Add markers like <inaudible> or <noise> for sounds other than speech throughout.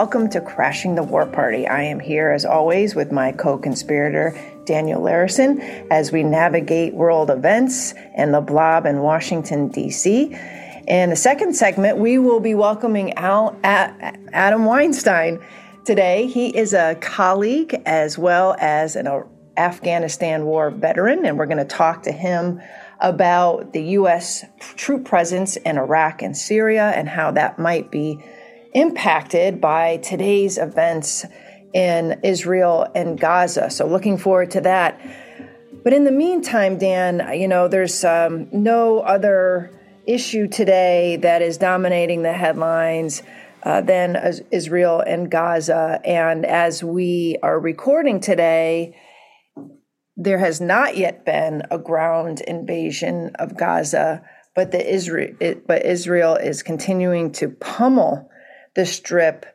welcome to Crashing the War Party. I am here, as always, with my co conspirator, Daniel Larison, as we navigate world events and the blob in Washington, D.C. In the second segment, we will be welcoming Al, Adam Weinstein today. He is a colleague as well as an Afghanistan war veteran, and we're going to talk to him about the U.S. troop presence in Iraq and Syria and how that might be impacted by today's events in Israel and Gaza. So, looking forward to that. But in the meantime, Dan, you know, there's um, no other issue today that is dominating the headlines uh, than Israel and Gaza. And as we are recording today, there has not yet been a ground invasion of Gaza, but the Israel, it, but Israel is continuing to pummel the strip,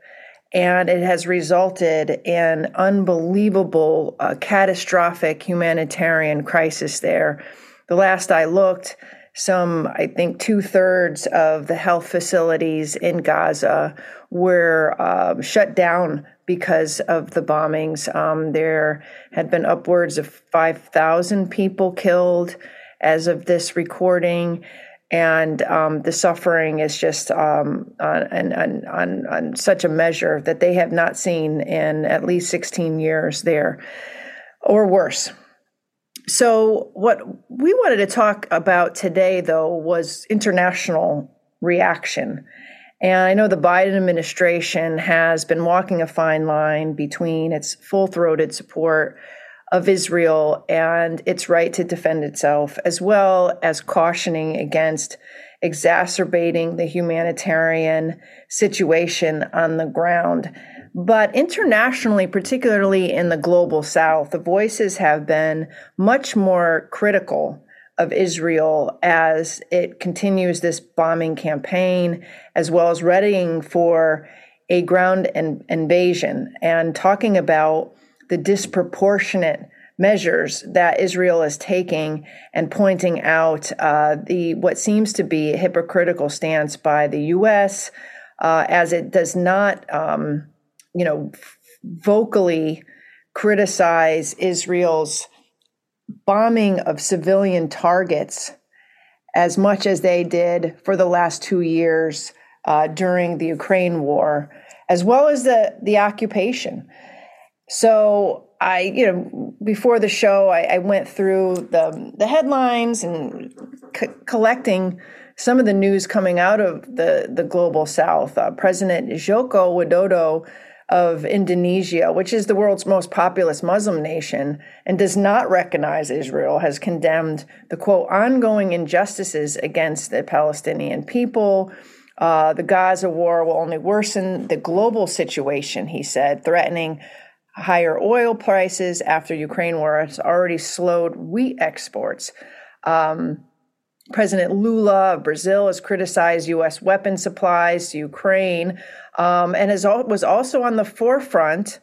and it has resulted in unbelievable, uh, catastrophic humanitarian crisis there. The last I looked, some I think two thirds of the health facilities in Gaza were uh, shut down because of the bombings. Um, there had been upwards of 5,000 people killed as of this recording. And um, the suffering is just um, on, on, on, on such a measure that they have not seen in at least 16 years there or worse. So, what we wanted to talk about today, though, was international reaction. And I know the Biden administration has been walking a fine line between its full throated support of Israel and its right to defend itself, as well as cautioning against exacerbating the humanitarian situation on the ground. But internationally, particularly in the global south, the voices have been much more critical of Israel as it continues this bombing campaign, as well as readying for a ground in- invasion and talking about the disproportionate measures that Israel is taking and pointing out uh, the what seems to be a hypocritical stance by the U.S. Uh, as it does not, um, you know, vocally criticize Israel's bombing of civilian targets as much as they did for the last two years uh, during the Ukraine war, as well as the, the occupation. So I, you know, before the show, I, I went through the the headlines and collecting some of the news coming out of the the global South. Uh, President Joko Widodo of Indonesia, which is the world's most populous Muslim nation and does not recognize Israel, has condemned the quote, ongoing injustices against the Palestinian people. Uh, the Gaza war will only worsen the global situation, he said, threatening higher oil prices after Ukraine war has already slowed wheat exports. Um, President Lula of Brazil has criticized U.S. weapon supplies to Ukraine um, and has, was also on the forefront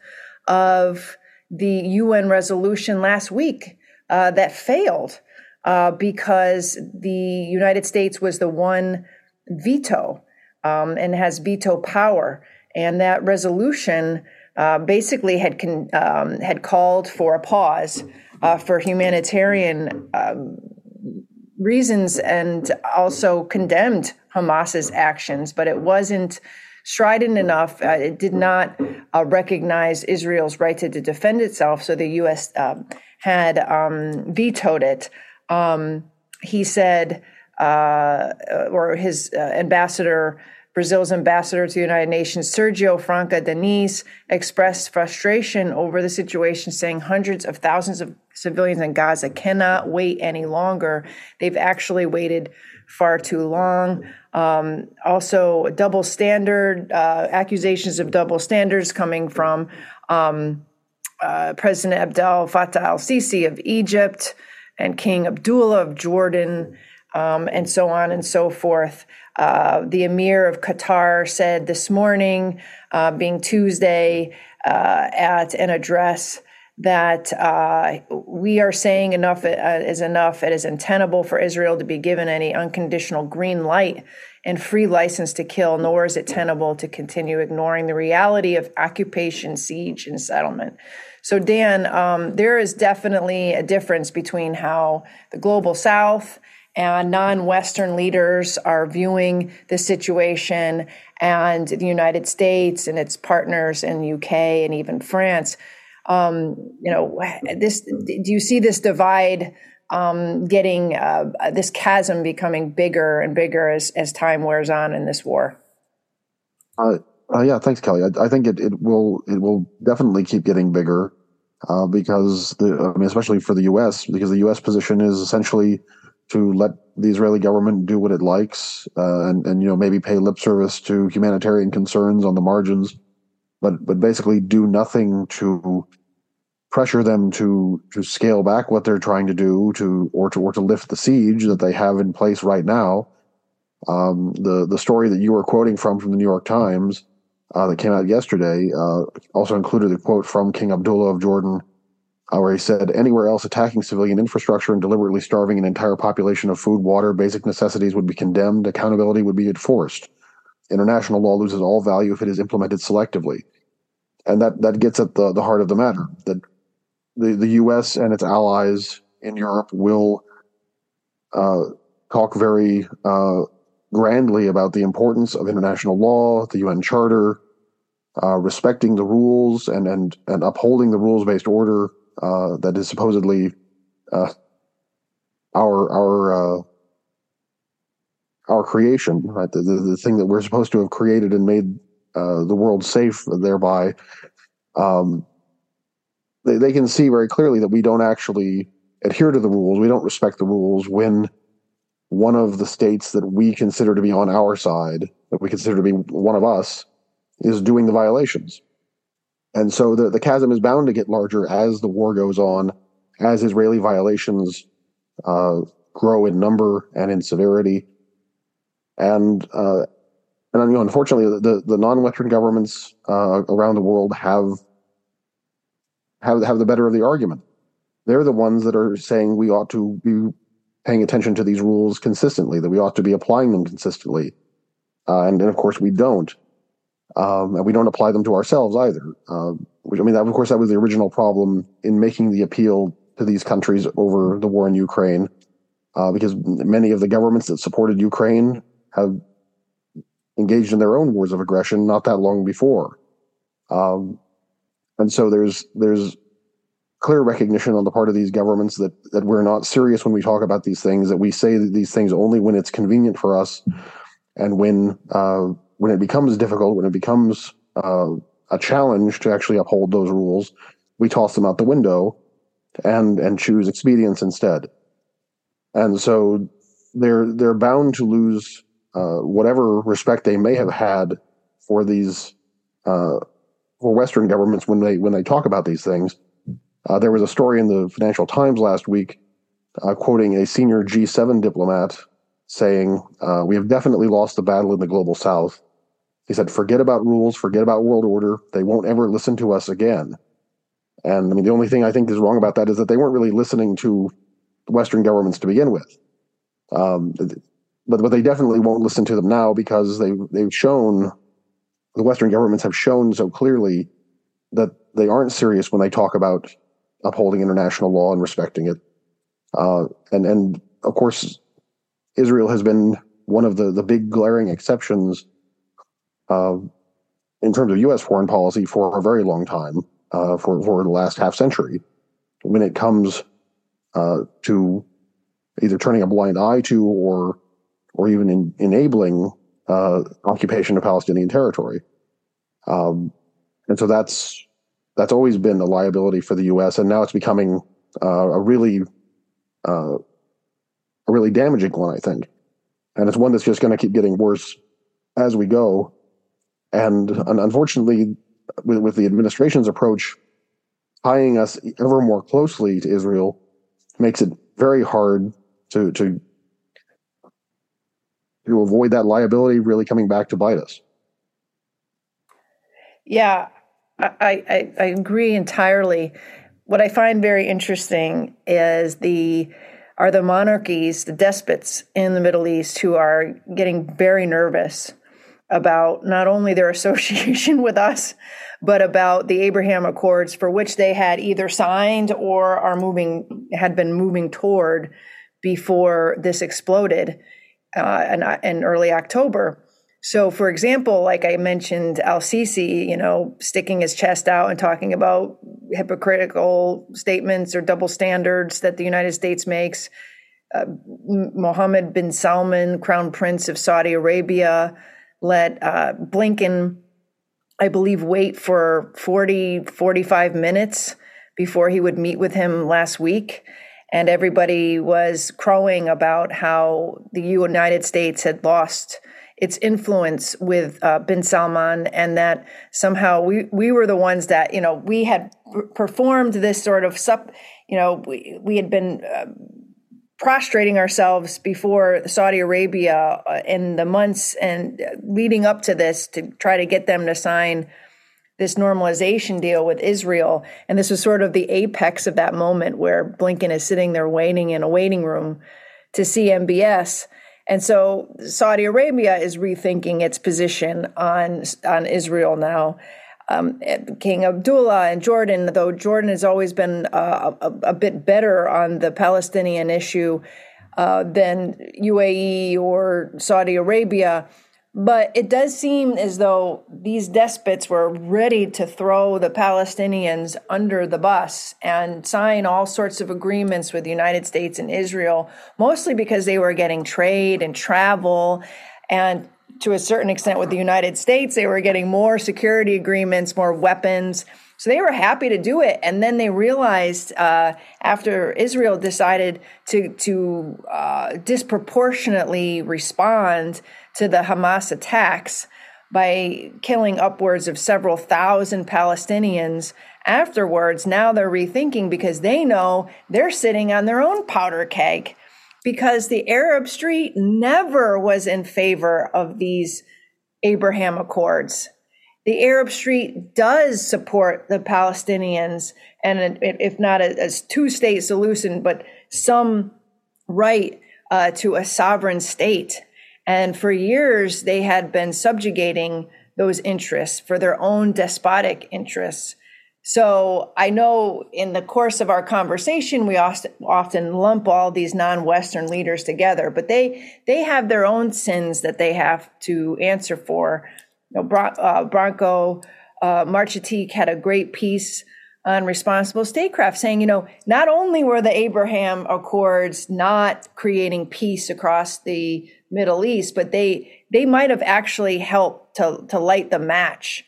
of the UN resolution last week uh, that failed uh, because the United States was the one veto um, and has veto power. And that resolution uh, basically had con- um, had called for a pause uh, for humanitarian um, reasons and also condemned Hamas's actions, but it wasn't strident enough. Uh, it did not uh, recognize Israel's right to, to, defend itself, so the U.S. Um, had um, vetoed it. Um, he said, uh, or his ambassador Brazil's ambassador to the United Nations, Sergio Franca Danese, expressed frustration over the situation, saying hundreds of thousands of civilians in Gaza cannot wait any longer. They've actually waited far too long. Um, also, double standard uh, accusations of double standards coming from um, uh, President Abdel Fattah al Sisi of Egypt and King Abdullah of Jordan, um, and so on and so forth. Uh, the Emir of Qatar said this morning, uh, being Tuesday, uh, at an address that uh, we are saying enough uh, is enough. It is untenable for Israel to be given any unconditional green light and free license to kill, nor is it tenable to continue ignoring the reality of occupation, siege, and settlement. So, Dan, um, there is definitely a difference between how the global south and non Western leaders are viewing the situation and the United States and its partners in UK and even France. Um, you know, this do you see this divide um, getting uh, this chasm becoming bigger and bigger as, as time wears on in this war? Uh, uh, yeah, thanks, Kelley. I, I, think it, it will it will definitely keep getting bigger uh, because the I mean, especially for the U.S. because the U.S. position is essentially to let the Israeli government do what it likes uh, and and you know maybe pay lip service to humanitarian concerns on the margins, but but basically do nothing to pressure them to to scale back what they're trying to do to or to or to lift the siege that they have in place right now. Um, the the story that you were quoting from from the New York Times uh, that came out yesterday uh, also included a quote from King Abdullah of Jordan, uh, where he said, "Anywhere else attacking civilian infrastructure and deliberately starving an entire population of food, water, basic necessities would be condemned. Accountability would be enforced. International law loses all value if it is implemented selectively." And that that gets at the the heart of the matter that the, the U.S. and its allies in Europe will uh, talk very uh, grandly about the importance of international law, the UN Charter, uh, respecting the rules, and and and upholding the rules based order uh, that is supposedly uh, our our uh, our creation, right? The, the, the thing that we're supposed to have created and made the world safe thereby. Um, they, they can see very clearly that we don't actually adhere to the rules. We don't respect the rules when one of the states that we consider to be on our side, that we consider to be one of us, is doing the violations. And so the, the chasm is bound to get larger as the war goes on, as Israeli violations uh, grow in number and in severity. And uh, and you know, unfortunately, the, the non-Western governments uh, around the world have have have the better of the argument. They're the ones that are saying we ought to be paying attention to these rules consistently, that we ought to be applying them consistently, uh, and, and of course we don't, um, and we don't apply them to ourselves either. Uh, which I mean, that, of course, that was the original problem in making the appeal to these countries over the war in Ukraine, uh, because many of the governments that supported Ukraine have engaged in their own wars of aggression not that long before. Um, and so there's there's clear recognition on the part of these governments that that we're not serious when we talk about these things. That we say these things only when it's convenient for us, and when uh, when it becomes difficult, when it becomes uh, a challenge to actually uphold those rules, we toss them out the window and and choose expedience instead. And so they're they're bound to lose uh, whatever respect they may have had for these uh, for Western governments when they when they talk about these things. Uh, there was a story in the Financial Times last week uh, quoting a senior G7 diplomat saying, uh, "We have definitely lost the battle in the global South." He said, "Forget about rules, forget about world order. They won't ever listen to us again." And I mean, the only thing I think is wrong about that is that they weren't really listening to Western governments to begin with. Um, but but they definitely won't listen to them now because they they've shown the Western governments have shown so clearly that they aren't serious when they talk about upholding international law and respecting it. Uh, and and of course, Israel has been one of the the big glaring exceptions uh, in terms of U.S. foreign policy for a very long time, uh, for for the last half century, when it comes uh, to either turning a blind eye to or or even in, enabling uh, occupation of Palestinian territory. Um, and so that's that's always been a liability for the U.S. and now it's becoming uh, a really a really damaging one, I think. And it's one that's just going to keep getting worse as we go. And, unfortunately, with, with the administration's approach, tying us ever more closely to Israel makes it very hard to to to avoid that liability really coming back to bite us. Yeah, I, I, I agree entirely. what I find very interesting is the are the monarchies, the despots in the Middle East who are getting very nervous about not only their <laughs> association with us, but about the Abraham Accords for which they had either signed or are moving had been moving toward before this exploded uh, in, in early October. So, for example, like I mentioned, Al Sisi, you know, sticking his chest out and talking about hypocritical statements or double standards that the United States makes. Uh, Mohammed bin Salman, Crown Prince of Saudi Arabia, let uh, Blinken I believe, wait for 40, 45 minutes before he would meet with him last week. And everybody was crowing about how the United States had lost its influence with uh, bin Salman, and that somehow we, we were the ones that, you know, we had performed this sort of, sup, you know, we, we had been uh, prostrating ourselves before Saudi Arabia uh, in the months and leading up to this to try to get them to sign this normalization deal with Israel. And this was sort of the apex of that moment where Blinken is sitting there waiting in a waiting room to see MBS. And so Saudi Arabia is rethinking its position on on Israel now um, King Abdullah and Jordan, though Jordan has always been uh, a, a, bit better on the Palestinian issue uh, than UAE or Saudi Arabia. But it does seem as though these despots were ready to throw the Palestinians under the bus and sign all sorts of agreements with the United States and Israel, mostly because they were getting trade and travel. And to a certain extent with the United States. They were getting more security agreements, more weapons. So they were happy to do it. And then they realized uh, after Israel decided to, to uh, disproportionately respond to the Hamas attacks by killing upwards of several thousand Palestinians afterwards, now they're rethinking because they know they're sitting on their own powder keg because the Arab street never was in favor of these Abraham Accords. The Arab street does support the Palestinians, and if not a, a two state solution, but some right uh, to a sovereign state. And for years, they had been subjugating those interests for their own despotic interess. So I know in the course of our conversation, we often lump all these non-Western leaders together, but they they have their own sins that they have to answer for. You know, uh, Branko uh, had a great piece on responsible statecraft, saying, you know, not only were the Abraham Accords not creating peace across the Middle East, but they they might have actually helped to to light the match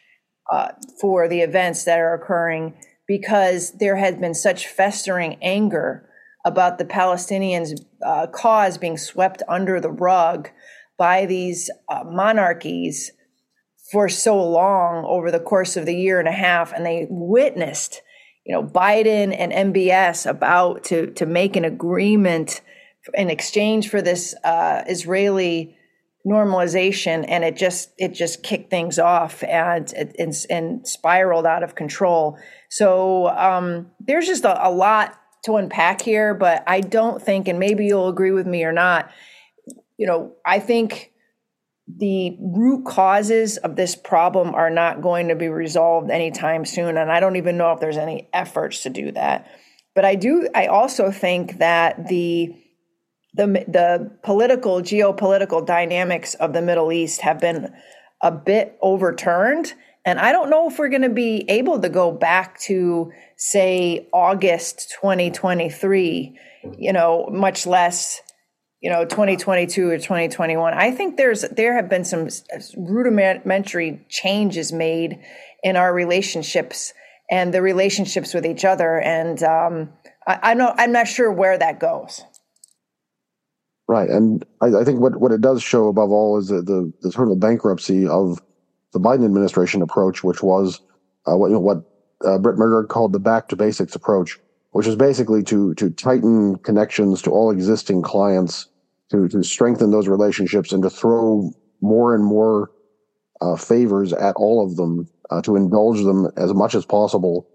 uh, for the events that are occurring because there has been such festering anger about the Palestinians' uh, cause being swept under the rug by these uh, monarchies for so long over the course of the year and a half, and they witnessed, you know, Biden and MBS about to to make an agreement in exchange for this uh, Israeli normalization and it just it just kicked things off and and, and spiraled out of control. So um, there's just a, a, lot to unpack here but i don't think and maybe you'll agree with me or not you know i think the root causes of this problem are not going to be resolved anytime soon and i don't even know if there's any efforts to do that. But i do i also think that the the the political geopolitical dynamics of the Middle East have been a bit overturned. And I don't know if we're going to be able to go back to say August 2023 you know much less you know 2022 or 2021 I think there's there have been some rudimentary changes made in our relationships and the relationships with each other. And um, I, I know I'm not sure where that goes. Right, and I, I, think what, what it does show above all is the, the, the sort of bankruptcy of the Biden administration approach, which was uh, what you know, what uh, Brett McGurk called the back to basics approach, which is basically to to tighten connections to all existing clients, to to strengthen those relationships, and to throw more and more uh, favors at all of them, uh, to indulge them as much as possible,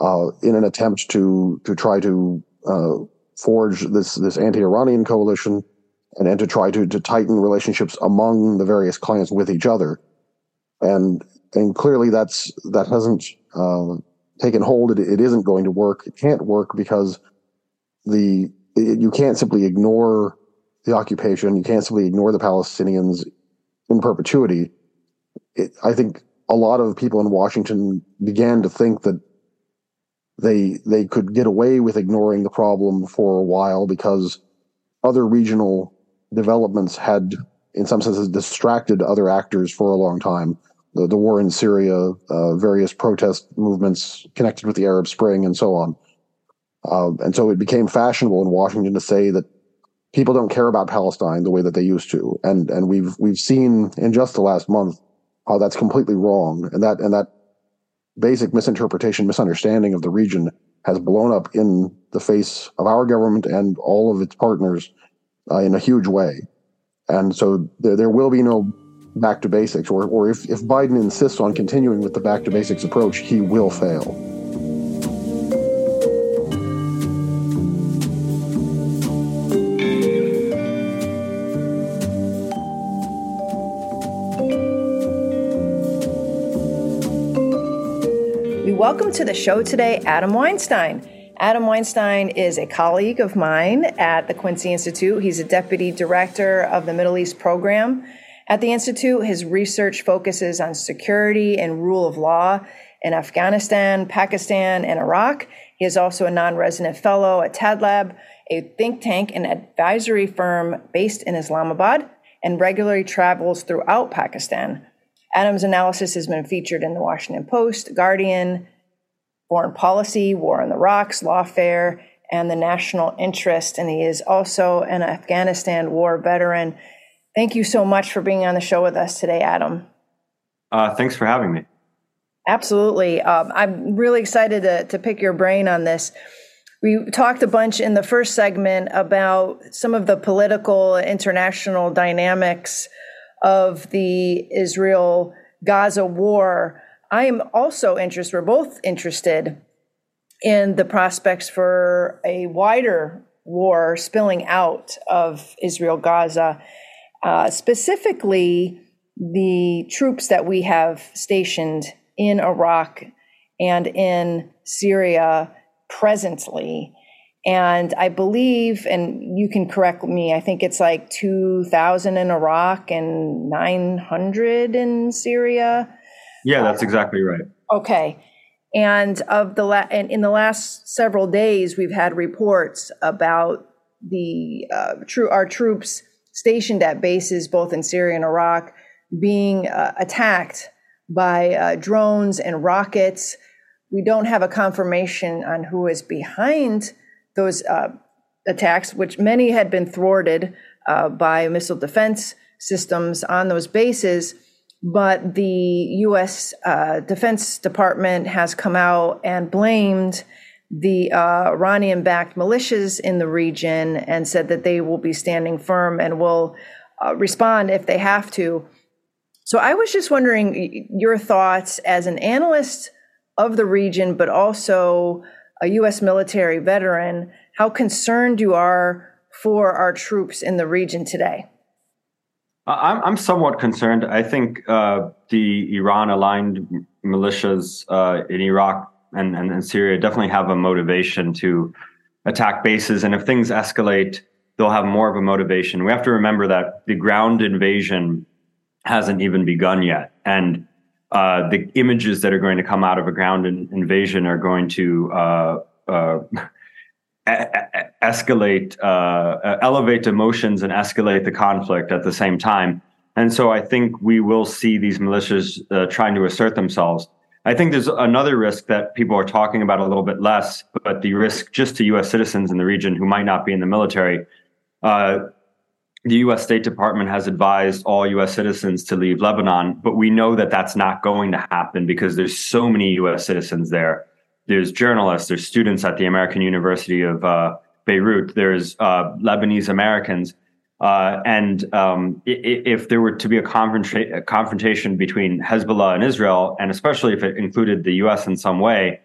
uh, in an attempt to to try to uh, forge this this anti-Iranian coalition and, and to try to, to tighten relationships among the various clans with each other. And and clearly that's that hasn't uh, taken hold. It, it isn't going to work. It can't work because the it, you can't simply ignore the occupation. You can't simply ignore the Palestinians in perpetuity. It, I think a lot of people in Washington began to think that they they could get away with ignoring the problem for a while because other regional developments had, in some senses, distracted other actors for a long time. The, the war in Syria, uh, various protest movements connected with the Arab Spring, and so on. Uh, and so it became fashionable in Washington to say that people don't care about Palestine the way that they used to, and and we've we've seen in just the last month how that's completely wrong, and that and that basic misinterpretation, misunderstanding of the region has blown up in the face of our government and all of its partners uh, in a huge way. And so there, there will be no back to basics, or, or if, if Biden insists on continuing with the back to basics approach, he will fail. Welcome to the show today, Adam Weinstein. Adam Weinstein is a colleague of mine at the Quincy Institute. He's a deputy director of the Middle East program at the Institute. His research focuses on security and rule of law in Afghanistan, Pakistan, and Iraq. He is also a non resident fellow at Tabadlab, a think tank and advisory firm based in Islamabad, and regularly travels throughout Pakistan. Adam's analysis has been featured in the Washington Post, Guardian, Foreign Policy, War on the Rocks, Lawfare, and the National Interest. And he is also an Afghanistan war veteran. Thank you so much for being on the show with us today, Adam. Uh, thanks for having me. Absolutely. Um, I'm really excited to, to pick your brain on this. We talked a bunch in the first segment about some of the political international dynamics of the Israel Gaza war, I am also interested, we're both interested in the prospects for a wider war spilling out of Israel Gaza, uh, specifically the troops that we have stationed in Iraq and in Syria presently. And I believe, and you can correct me, I think it's like 2,000 in Iraq and 900 in Syria. Yeah, that's exactly right. Okay. And of the la- and in the last several days, we've had reports about the uh, true our troops stationed at bases both in Syria and Iraq being uh, attacked by uh, drones and rockets. We don't have a confirmation on who is behind those uh, attacks, which many had been thwarted uh, by missile defense systems on those bases. But the U.S. Uh, Defense Department has come out and blamed the uh, Iranian backed militias in the region and said that they will be standing firm and will uh, respond if they have to. So I was just wondering your thoughts as an analyst of the region, but also a U.S. military veteran, how concerned you are for our troops in the region today. I'm, I'm somewhat concerned. I think uh, the Iran aligned militias uh, in Iraq and, and, and, Syria definitely have a motivation to attack bases. And if things escalate, they'll have more of a motivation. We have to remember that the ground invasion hasn't even begun yet. And uh, the images that are going to come out of a ground in, invasion are going to uh, uh, <laughs> escalate, uh, elevate emotions and escalate the conflict at the same time. And so I think we will see these militias uh, trying to assert themselves. I think there's another risk that people are talking about a little bit less, but the risk just to U.S. citizens in the region who might not be in the military. Uh, the U.S. State Department has advised all U.S. citizens to leave Lebanon, but we know that that's not going to happen because there's so many U.S. citizens there. There's journalists, there's students at the American University of uh, Beirut, there's uh, Lebanese Americans, uh, and um, if there were to be a, confronta- a confrontation between Hezbollah and Israel, and especially if it included the U.S. in some way,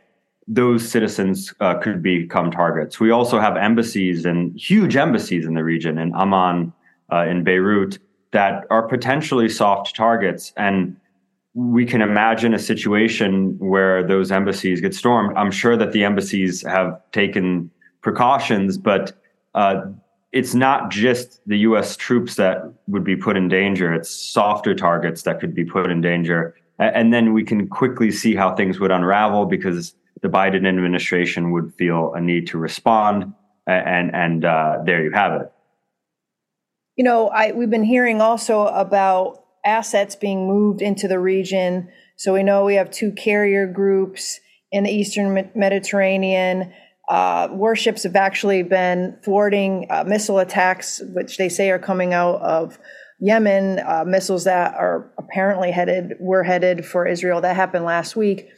those citizens uh, could become targets. We also have embassies and huge embassies in the region, in Amman, uh, in Beirut, that are potentially soft targets. And we can imagine a situation where those embassies get stormed. I'm sure that the embassies have taken precautions, but uh, it's not just the U.S. troops that would be put in danger. It's softer targets that could be put in danger, and then we can quickly see how things would unravel because the Biden administration would feel a need to respond, and and uh, there you have it. You know, I we've been hearing also about assets being moved into the region. So we know we have two carrier groups in the Eastern Mediterranean. Uh, warships have actually been thwarting uh, missile attacks, which they say are coming out of Yemen. Uh, missiles that are apparently headed were headed for Israel. That happened last week.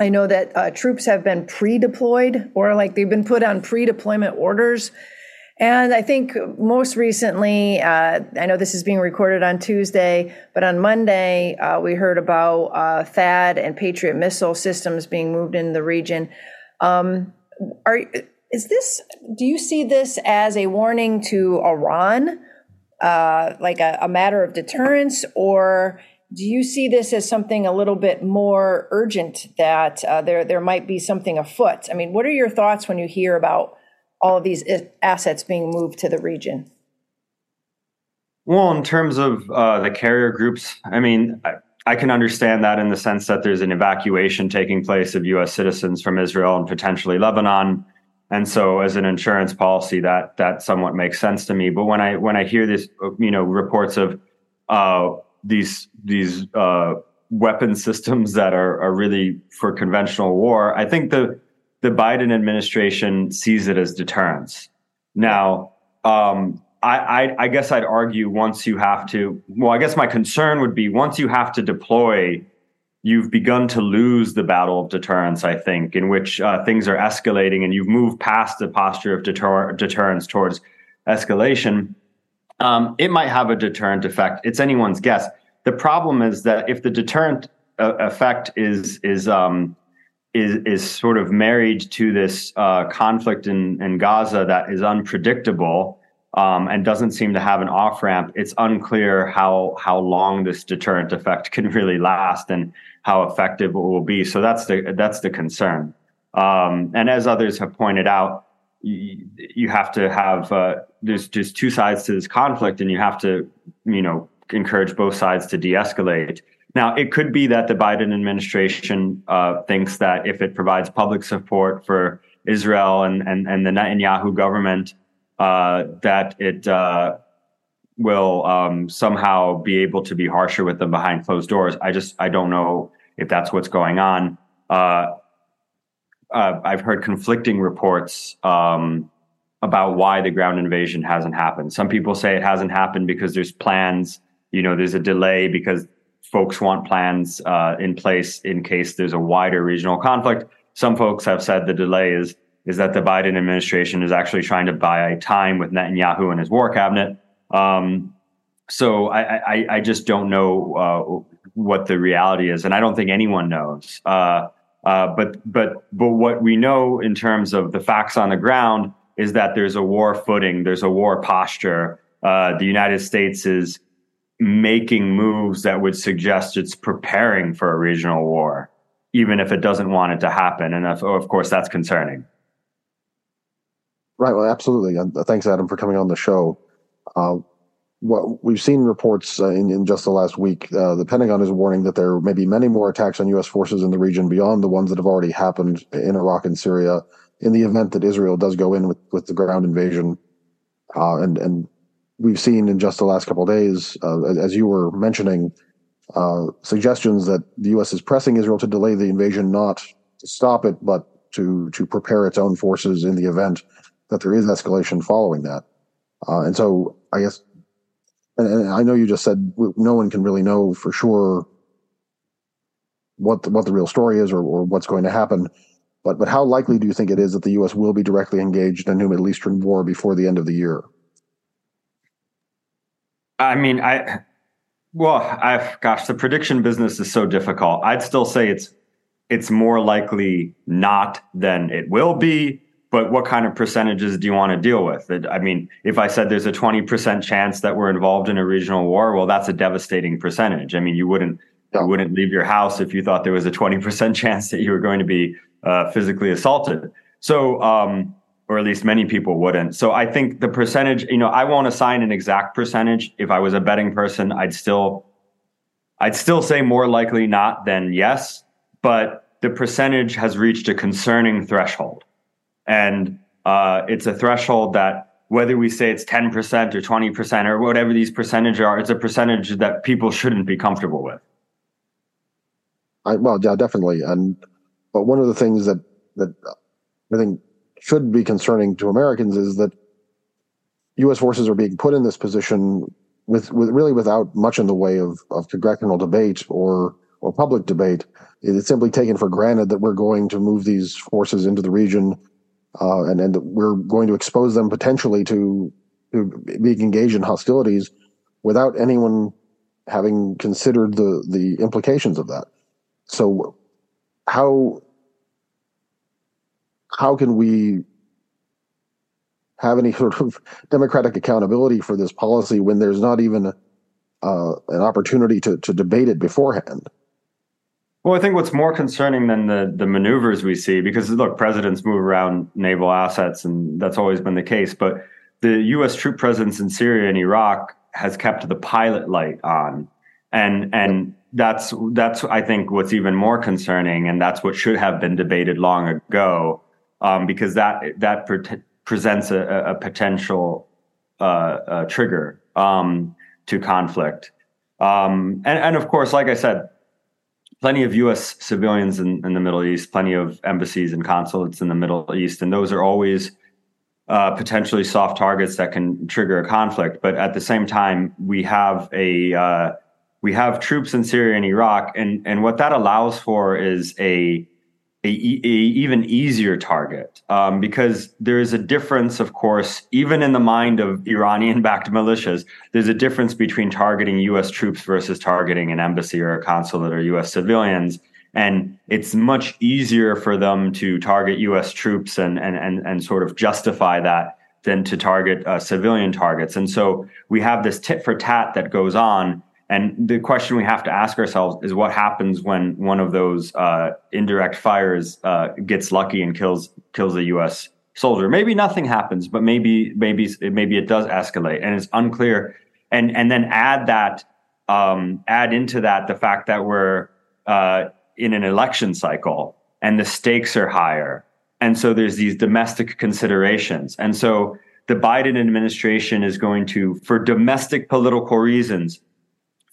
I know that uh, troops have been pre-deployed, or like they've been put on pre-deployment orders. And I think most recently, uh, I know this is being recorded on Tuesday, but on Monday, uh, we heard about uh, THAAD and Patriot missile systems being moved in the region. Um, are is this? Do you see this as a warning to Iran, uh, like a, a matter of deterrence, or do you see this as something a little bit more urgent that uh, there there might be something afoot? I mean, what are your thoughts when you hear about all of these assets being moved to the region? Well, in terms of uh, the carrier groups, I mean, I can understand that in the sense that there's an evacuation taking place of U.S. citizens from Israel and potentially Lebanon, and so as an insurance policy, that that somewhat makes sense to me. But when I when I hear this, you know, reports of uh, these these uh, weapon systems that are are really for conventional war, I think the the Biden administration sees it as deterrence. Now, um, I, I, I guess I'd argue once you have to. Well, I guess my concern would be once you have to deploy, you've begun to lose the battle of deterrence. I think in which uh, things are escalating, and you've moved past the posture of deter- deterrence towards escalation. Um, it might have a deterrent effect. It's anyone's guess. The problem is that if the deterrent uh, effect is is um, is is sort of married to this uh, conflict in, in Gaza that is unpredictable um, and doesn't seem to have an off ramp, it's unclear how how long this deterrent effect <laughs> can really last and how effective it will be. So that's the that's the concern. Um, and as others have pointed out, you, you have to have uh, there's just two sides to this conflict, and you have to you know encourage both sides to de-escalate. Now, it could be that the Biden administration uh, thinks that if it provides public support for Israel and, and, and the Netanyahu government, uh, that it uh, will um, somehow be able to be harsher with them behind closed doors. I just I don't know if that's what's going on. Uh, uh I've heard conflicting reports um, about why the ground invasion hasn't happened. Some people say it hasn't happened because there's plans. You know, there's a delay because folks want plans uh, in place in case there's a wider regional conflict. Some folks have said the delay is is that the Biden administration is actually trying to buy time with Netanyahu and his war cabinet. Um, so I, I, I, just don't know uh, what the reality is, and I don't think anyone knows. Uh, uh, but but but what we know in terms of the facts on the ground is that there's a war footing, there's a war posture. Uh, the United States is making moves that would suggest it's preparing for a regional war, even if it doesn't want it to happen. And of, of course, that's concerning. Right. Well, absolutely. Uh, thanks, Adam, for coming on the show. Uh, what we've seen reports uh, in, in, just the last week, uh, the Pentagon is warning that there may be many more attacks on U.S. forces in the region beyond the ones that have already happened in Iraq and Syria in the event that Israel does go in with, with the ground invasion. Uh, and, and we've seen in just the last couple days, uh, as you were mentioning, suggestions that the U.S. is pressing Israel to delay the invasion, not to stop it, but to, to prepare its own forces in the event that there is escalation following that. Uh, and so I guess, and, and, I know you just said no one can really know for sure what the, what the real story is or, or what's going to happen. But but how likely do you think it is that the U.S. will be directly engaged in a new Middle Eastern war before the end of the year? I mean, I well, I've gosh, the prediction business is so difficult. I'd still say it's it's more likely not than it will be. But what kind of percentages do you want to deal with? I mean, if I said there's a 20% chance that we're involved in a regional war, well, that's a devastating percentage. I mean, you wouldn't you wouldn't leave your house if you thought there was a 20% <laughs> chance that you were going to be uh, physically assaulted. So, um, or at least many people wouldn't. So I think the percentage, you know, I won't assign an exact percentage. If I was a betting person, I'd still, I'd still say more likely not than yes, but the percentage has reached a concerning threshold. And uh, it's a threshold that whether we say it's 10% or 20% or whatever these percentages are, it's a percentage that people shouldn't be comfortable with. I, well, yeah, definitely. And, but one of the things that, that I think should be concerning to Americans is that U.S. forces are being put in this position with, with really without much in the way of, of congressional debate or or public debate. It's simply taken for granted that we're going to move these forces into the region, uh, and and we're going to expose them potentially to to being engaged in hostilities without anyone having considered the the implications of that. So, how how can we have any <laughs> sort of democratic accountability for this policy when there's not even uh, an opportunity to, to debate it beforehand? Well, I think what's more concerning than the the maneuvers we see, because look, presidents move around naval assets, and that's always been the case. But the U.S. troop presence in Syria and Iraq has kept the pilot light on, and and that's that's I think what's even more concerning, and that's what should have been debated long ago um, because that that pre- presents a, a potential uh, a trigger um, to conflict. Um, and, and, of course, like I said, plenty of U.S. civilians in, in, the Middle East, plenty of embassies and consulates in the Middle East, and those are always uh, potentially soft targets that can trigger a conflict. But at the same time, we have a uh, we have troops in Syria and Iraq, and and what that allows for is a a, a, even easier target um, because there is a difference, of course, even in the mind of Iranian-backed <laughs> militias. There's a difference between targeting U.S. troops versus targeting an embassy or a consulate or U.S. civilians, and it's much easier for them to target U.S. troops and and and and sort of justify that than to target uh, civilian targets. And so we have this tit for tat that goes on and the question we have to ask ourselves is what happens when one of those uh, indirect fires uh, gets lucky and kills kills a U.S. soldier. Maybe nothing happens, but maybe maybe maybe it does escalate, and it's unclear. And and then add that um, add into that the fact that we're uh, in an election cycle and the stakes are higher, and so there's these domestic considerations, and so the Biden administration is going to, for domestic political reasons,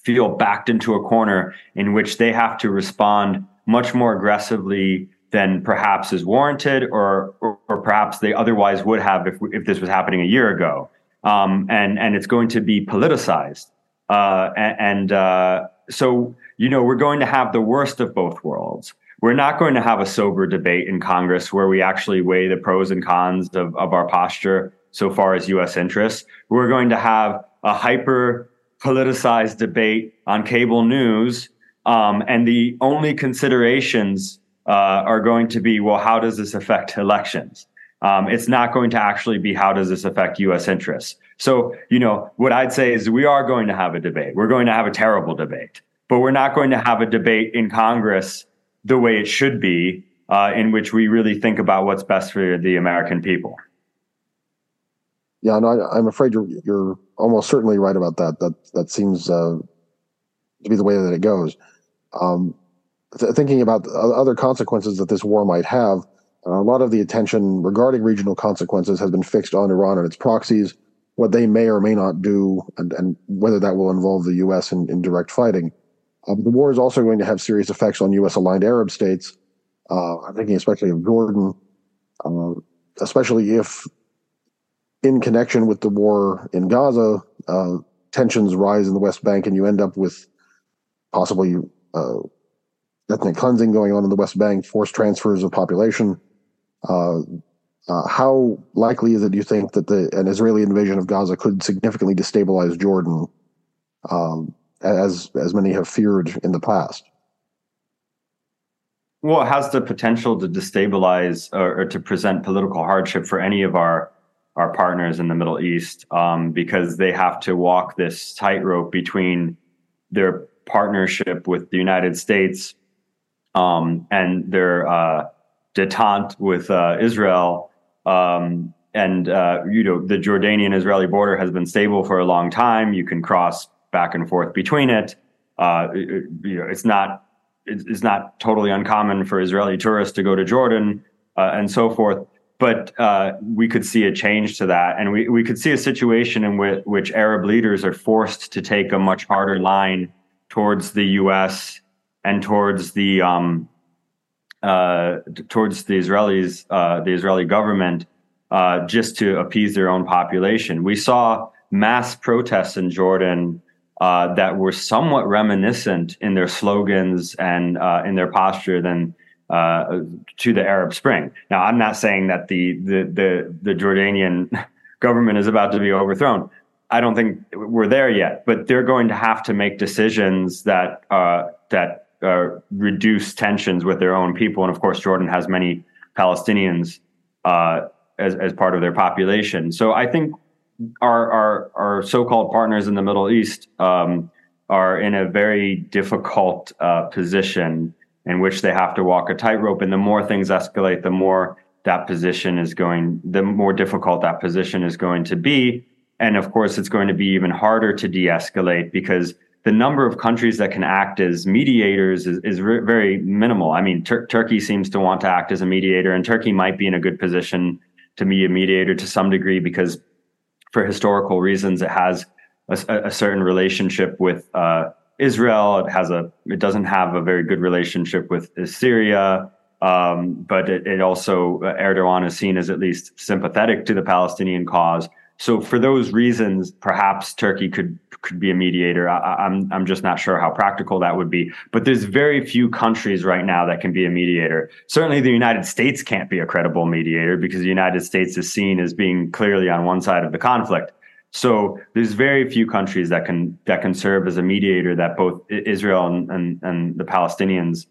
feel backed into a corner in which they have to respond much more aggressively than perhaps is warranted or, or, or perhaps they otherwise would have if, if this was happening a year ago. Um, and, and it's going to be politicized. Uh, and, uh, so, you know, we're going to have the worst of both worlds. We're not going to have a sober debate in Congress where we actually weigh the pros and cons of, of our posture so far as U.S. interests. We're going to have a hyper politicized debate on cable news. Um, and the only considerations uh, are going to be well, how does this affect elections? Um, it's not going to actually be how does this affect U.S. interests. So, you know, what I'd say is we are going to have a debate. We're going to have a terrible debate, but we're not going to have a debate in Congress the way it should be, uh, in which we really think about what's best for the American people. Yeah, no, I, am afraid you're you're almost certainly right about that. That that seems uh, to be the way that it goes. Um, th- thinking about other consequences that this war might have, uh, a lot of the attention regarding regional consequences has been fixed on Iran and its proxies, what they may or may not do, and, and whether that will involve the U.S. in, in direct fighting. Um, the war is also going to have serious effects on U.S. aligned Arab states. Uh, I'm thinking especially of Jordan, uh, especially if in connection with the war in Gaza, uh, tensions rise in the West Bank, and you end up with possibly uh, ethnic cleansing going on in the West Bank, forced transfers of population. Uh, uh how likely is it, do you think, that the, an Israeli invasion of Gaza could significantly destabilize Jordan, um, as as many have feared in the past? Well, it has the potential to destabilize or, or to present political hardship for any of our our partners in the Middle East um, because they have to walk this tightrope between their partnership with the United States um, and their uh, detente with uh, Israel. Um, and uh, you know the Jordanian-Israeli border has been stable for a long time. You can cross back and forth between it. Uh, it you know, it's not it's not totally uncommon for Israeli tourists to go to Jordan uh, and so forth but uh, we could see a change to that, and we, we could see a situation in which, which Arab leaders are forced to take a much harder line towards the U.S. and towards the um, uh, towards the Israelis, uh, the Israeli government, uh, just to appease their own population. We saw mass protests in Jordan uh, that were somewhat reminiscent in their slogans and uh, in their posture than uh, to the Arab Spring. Now, I'm not saying that the the the, the Jordanian <laughs> government is about to be overthrown. I don't think we're there yet, but they're going to have to make decisions that uh, that uh, reduce tensions with their own people. And of course, Jordan has many Palestinians uh, as as part of their population. So I think our our our so-called partners in the Middle East um, are in a very difficult uh, position in which they have to walk a tightrope. And the more things escalate, the more that position is going, the more difficult that position is going to be. And of course, it's going to be even harder to de escalate because the number of countries that can act as mediators is, is re- very minimal. I mean, Tur- Turkey seems to want to act as a mediator, and Turkey might be in a good position to be a mediator to some degree because, for historical reasons, it has a, a certain relationship with uh, Israel. It has a it doesn't have a very good relationship with Syria, um, but it, it, also uh, Erdogan is seen as at least sympathetic to the Palestinian cause. So for those reasons, perhaps Turkey could could be a mediator. I, I'm I'm just not sure how practical that would be. But there's very few countries right now that can be a mediator. Certainly, the United States can't be a credible mediator because the United States is seen as being clearly on one side of the conflict. So there's very few countries that can that can serve as a mediator that both Israel and, and, and the Palestinians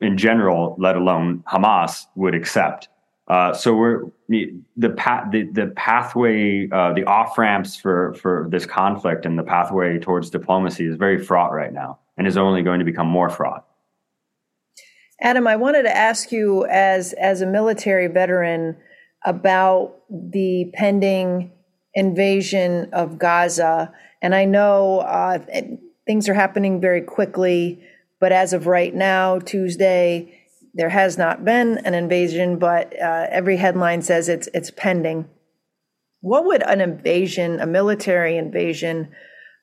in general, let alone Hamas, would accept. Uh, so we're the path the, the pathway uh, the off ramps for for this conflict and the pathway towards diplomacy is very fraught right now and is only going to become more fraught. Adam, I wanted to ask you as as a military veteran about the pending invasion of Gaza. And I know uh, things are happening very quickly, but as of right now, Tuesday, there has not been an invasion, but uh, every headline says it's it's pending. What would an invasion, a military invasion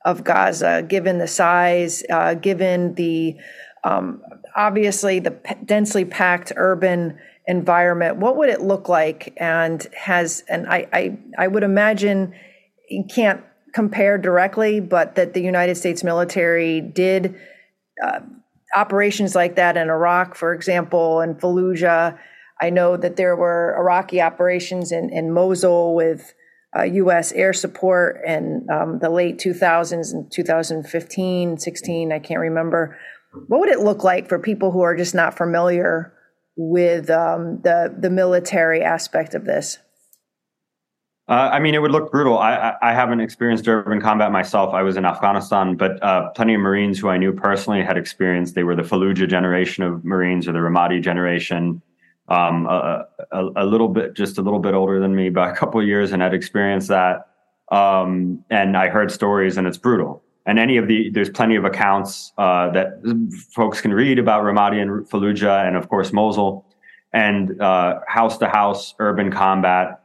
of Gaza, given the size, uh, given the um, obviously the densely packed urban environment, what would it look like? And has and I I, I would imagine you can't compare directly, but that the United States military did uh, operations like that in Iraq, for example, and Fallujah. I know that there were Iraqi operations in, in Mosul with uh, U.S. air support in um, the late 2000s and 2015, 16, I can't remember. What would it look like for people who are just not familiar with um, the the military aspect of this? Uh, I mean, it would look brutal. I, I, I, haven't experienced urban combat myself. I was in Afghanistan, but uh, plenty of Marines who I knew personally had experienced. They were the Fallujah generation of Marines or the Ramadi generation. Um, a, a, a, little bit, just a little bit older than me by a couple years, and had experienced that. Um, and I heard stories, and it's brutal and any of the there's plenty of accounts uh, that folks can read about Ramadi and Fallujah, and of course Mosul, and house to house urban combat,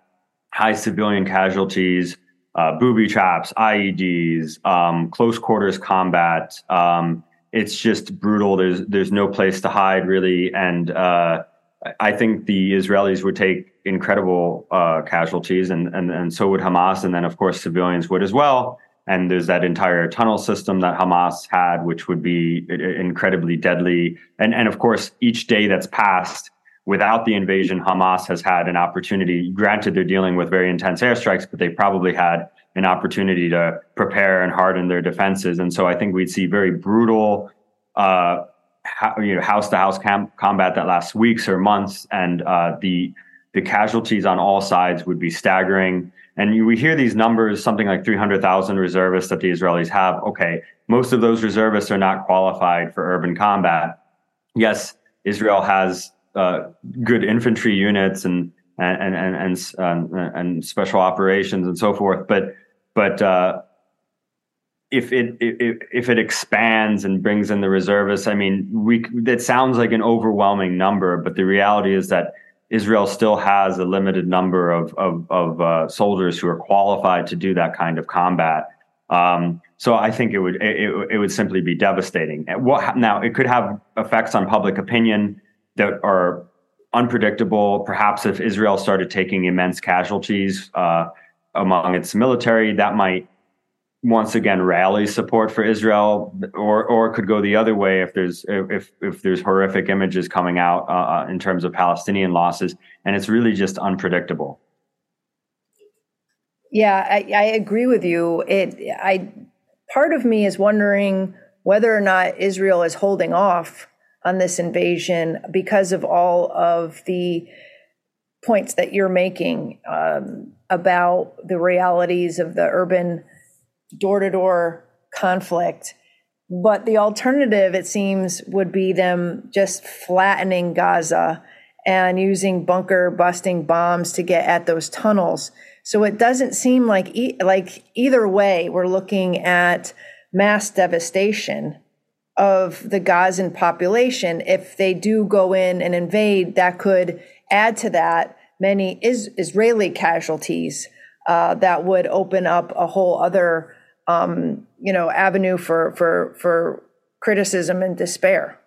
high civilian casualties, uh, booby traps, IEDs, um, close quarters combat. Um, it's just brutal. There's there's no place to hide really, and uh, I think the Israelis would take incredible uh, casualties, and, and and so would Hamas, and then of course civilians would as well and there's that entire tunnel system that Hamas had, which would be incredibly deadly. And and of course, each day that's passed without the invasion, Hamas has had an opportunity. Granted, they're dealing with very intense airstrikes, but they probably had an opportunity to prepare and harden their defenses. And so I think we'd see very brutal, uh, you know house to house combat that lasts weeks or months, and uh, the the casualties on all sides would be staggering. And you, we hear these numbers, something like 300,000 reservists that the Israelis have. Okay, most of those reservists are not qualified for urban combat. Yes, Israel has uh, good infantry units and and and and and, and, special operations and so forth, but but uh, if it if, if it expands and brings in the reservists, I mean, we that sounds like an overwhelming number, but the reality is that Israel still has a limited number of of, of uh, soldiers who are qualified to do that kind of combat. Um, so I think it would it, it would simply be devastating. What now? It could have effects on public opinion that are unpredictable. Perhaps if Israel started taking immense casualties uh, among its military, that might once again rally support for Israel, or or could go the other way if there's if if there's horrific images coming out uh, uh, in terms of Palestinian losses, and it's really just unpredictable. Yeah, I, I agree with you. It I part of me is wondering whether or not Israel is holding off on this invasion because of all of the points that you're making um, about the realities of the urban door to door conflict. But the alternative, it seems, would be them just flattening Gaza and using bunker busting bombs to get at those tunnels. So it doesn't seem like e- like either way we're looking at mass devastation of the Gazan population. If they do go in and invade, that could add to that many is- Israeli casualties uh, that would open up a whole other um, you know, avenue for for for criticism and despair.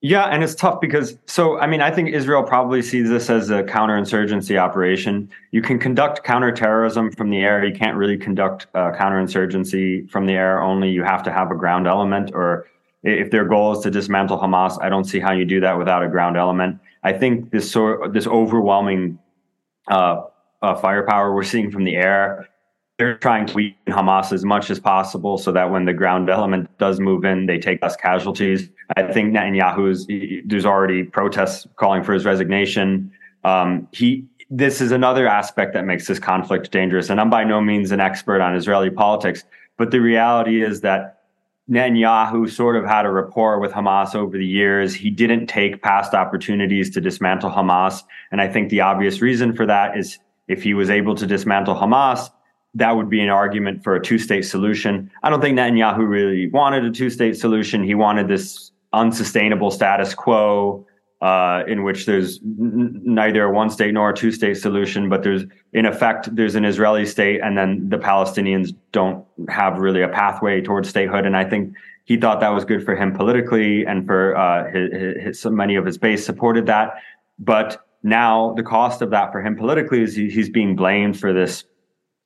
Yeah, and it's tough because so I mean I think Israel probably sees this as a counterinsurgency operation. You can conduct counterterrorism from the air. You can't really conduct uh, counterinsurgency from the air. Only you have to have a ground element. Or if their goal is to dismantle Hamas, I don't see how you do that without a ground element. I think this sort this overwhelming uh, uh, firepower we're seeing from the air they're trying to weaken Hamas as much as possible so that when the ground element does move in, they take less casualties. I think Netanyahu's there's already protests calling for his resignation. Um, he this is another aspect that makes this conflict dangerous. And I'm by no means an expert on Israeli politics, but the reality is that Netanyahu sort of had a rapport with Hamas over the years. He didn't take past opportunities to dismantle Hamas. And I think the obvious reason for that is if he was able to dismantle Hamas, that would be an argument for a two state solution. I don't think Netanyahu really wanted a two state solution. He wanted this unsustainable status quo uh, in which there's n- neither a one state nor a two state solution, but there's, in effect, there's an Israeli state, and then the Palestinians don't have really a pathway towards statehood. And I think he thought that was good for him politically, and for uh, his, his, many of his base supported that. But now the cost of that for him politically is he, he's being blamed for this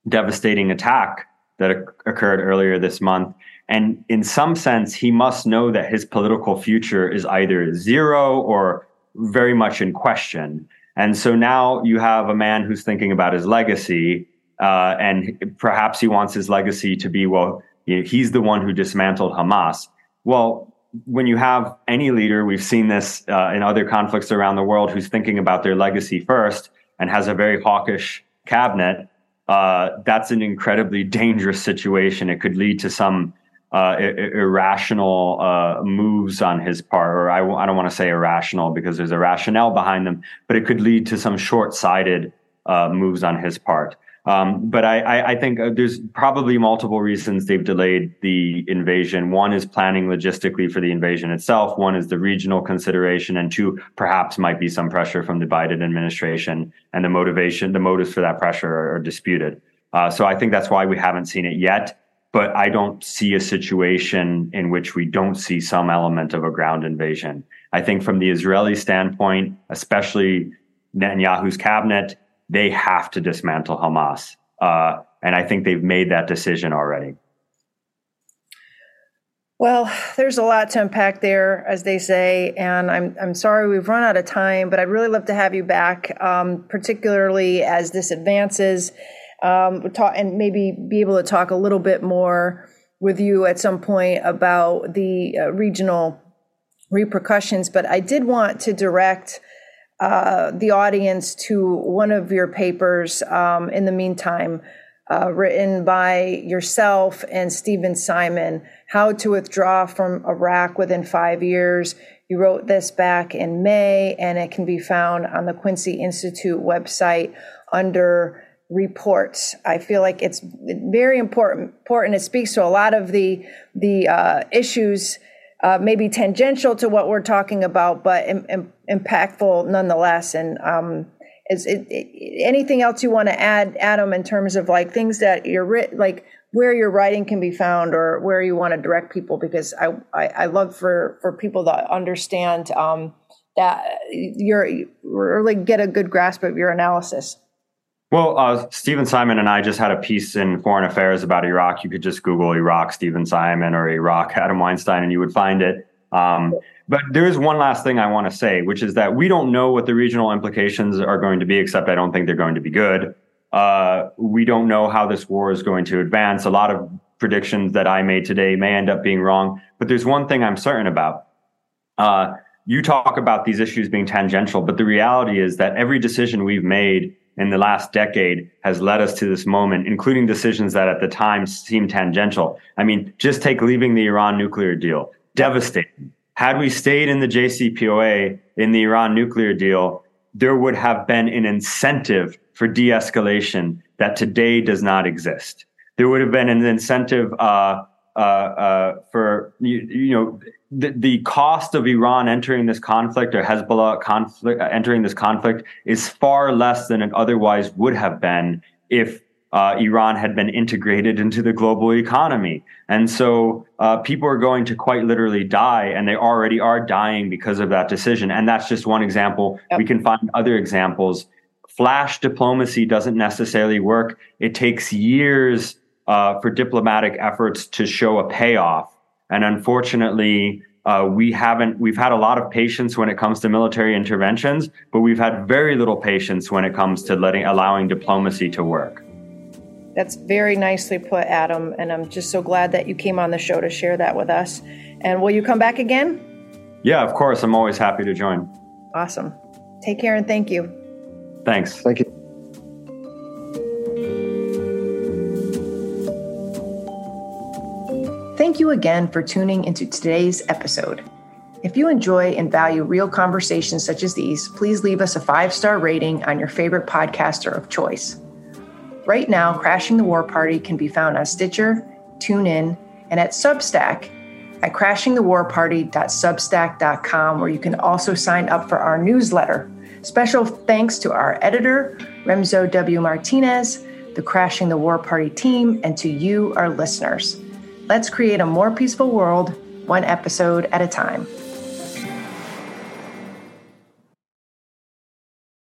devastating attack that occurred earlier this month. And in some sense, he must know that his political future is either zero or very much in question. And so now you have a man who's thinking about his legacy, uh, and perhaps he wants his legacy to be, well, you know, he's the one who dismantled Hamas. Well, when you have any leader, we've seen this uh, in other conflicts around the world, who's thinking about their legacy first and has a very hawkish cabinet, uh, that's an incredibly <laughs> dangerous situation. It could lead to some uh, irrational uh, moves on his part, or I w- I don't want to say irrational because there's a rationale behind them, but it could lead to some short-sighted uh, moves on his part. Um, but I, I, think uh, there's probably multiple reasons they've delayed the invasion. One is planning logistically for the invasion itself. One is the regional consideration, and two, perhaps might be some pressure from the Biden administration, and the motivation, the motives for that pressure are, are disputed. Uh, so I think that's why we haven't seen it yet. But I don't see a situation in which we don't see some element of a ground invasion. I think from the Israeli standpoint, especially Netanyahu's cabinet, they have to dismantle Hamas. Uh, and I think they've made that decision already. Well, there's a lot to unpack there, as they say, and I'm I'm sorry we've run out of time, but I'd really love to have you back, um, particularly as this advances, um, talk, and maybe be able to talk a little bit more with you at some point about the uh, regional repercussions. But I did want to direct uh, the audience to one of your papers um, in the meantime, uh, written by yourself and Steven Simon, How to Withdraw from Iraq Within Five Years. You wrote this back in May, and it can be found on the Quincy Institute website under reports. I feel like it's very important. Important. It speaks to a lot of the the uh, issues, uh, maybe tangential to what we're talking about, but Im- Im- impactful nonetheless. And um, is it, it, anything else you want to add, Adam, in terms of like things that you're writ- like where your writing can be found or where you want to direct people? Because I I, I love for for people to understand. Um, that you're really get a good grasp of your analysis. Well, uh, Steven Simon and I just had a piece in Foreign Affairs about Iraq. You could just Google Iraq Steven Simon or Iraq <laughs> Adam Weinstein, and you would find it. Um, but there is one last thing I want to say, which is that we don't know what the regional implications are going to be, except I don't think they're going to be good. Uh, we don't know how this war is going to advance. A lot of predictions that I made today may end up being wrong, but there's one thing I'm certain about. Uh, you talk about these issues being tangential, but the reality is that every decision we've made in the last decade has led us to this moment, including decisions that at the time seemed tangential. I mean, just take leaving the Iran nuclear deal, devastating. Had we stayed in the JCPOA in the Iran nuclear deal, there would have been an incentive for de escalation that today does not exist. There would have been an incentive uh, uh, uh, for you, you know the, the cost of Iran entering this conflict or Hezbollah conflict uh, entering this conflict is far less than it otherwise would have been if uh, Iran had been integrated into the global economy. And so uh, people are going to quite literally die, and they already are dying because of that decision. And that's just one example. Yep. We can find other examples. Flash diplomacy doesn't necessarily work. It takes years uh, for diplomatic efforts to show a payoff. And unfortunately, uh, we haven't, we've had a lot of patience when it comes to military interventions, but we've had very little patience when it comes to letting, allowing diplomacy to work. That's very nicely put, Adam. And I'm just so glad that you came on the show to share that with us. And will you come back again? Yeah, of course. I'm always happy to join. Awesome. Take care and thank you. Thanks. Thank you. Thank you again for tuning into today's episode. If you enjoy and value real conversations such as these, please leave us a five star rating on your favorite podcaster of choice. Right now, Crashing the War Party can be found on Stitcher, TuneIn, and at Substack at crashingthewarparty.substack.com, where you can also sign up for our newsletter. Special thanks to our editor, Remzo W. Martinez, the Crashing the War Party team, and to you, our listeners. Let's create a more peaceful world, one episode at a time.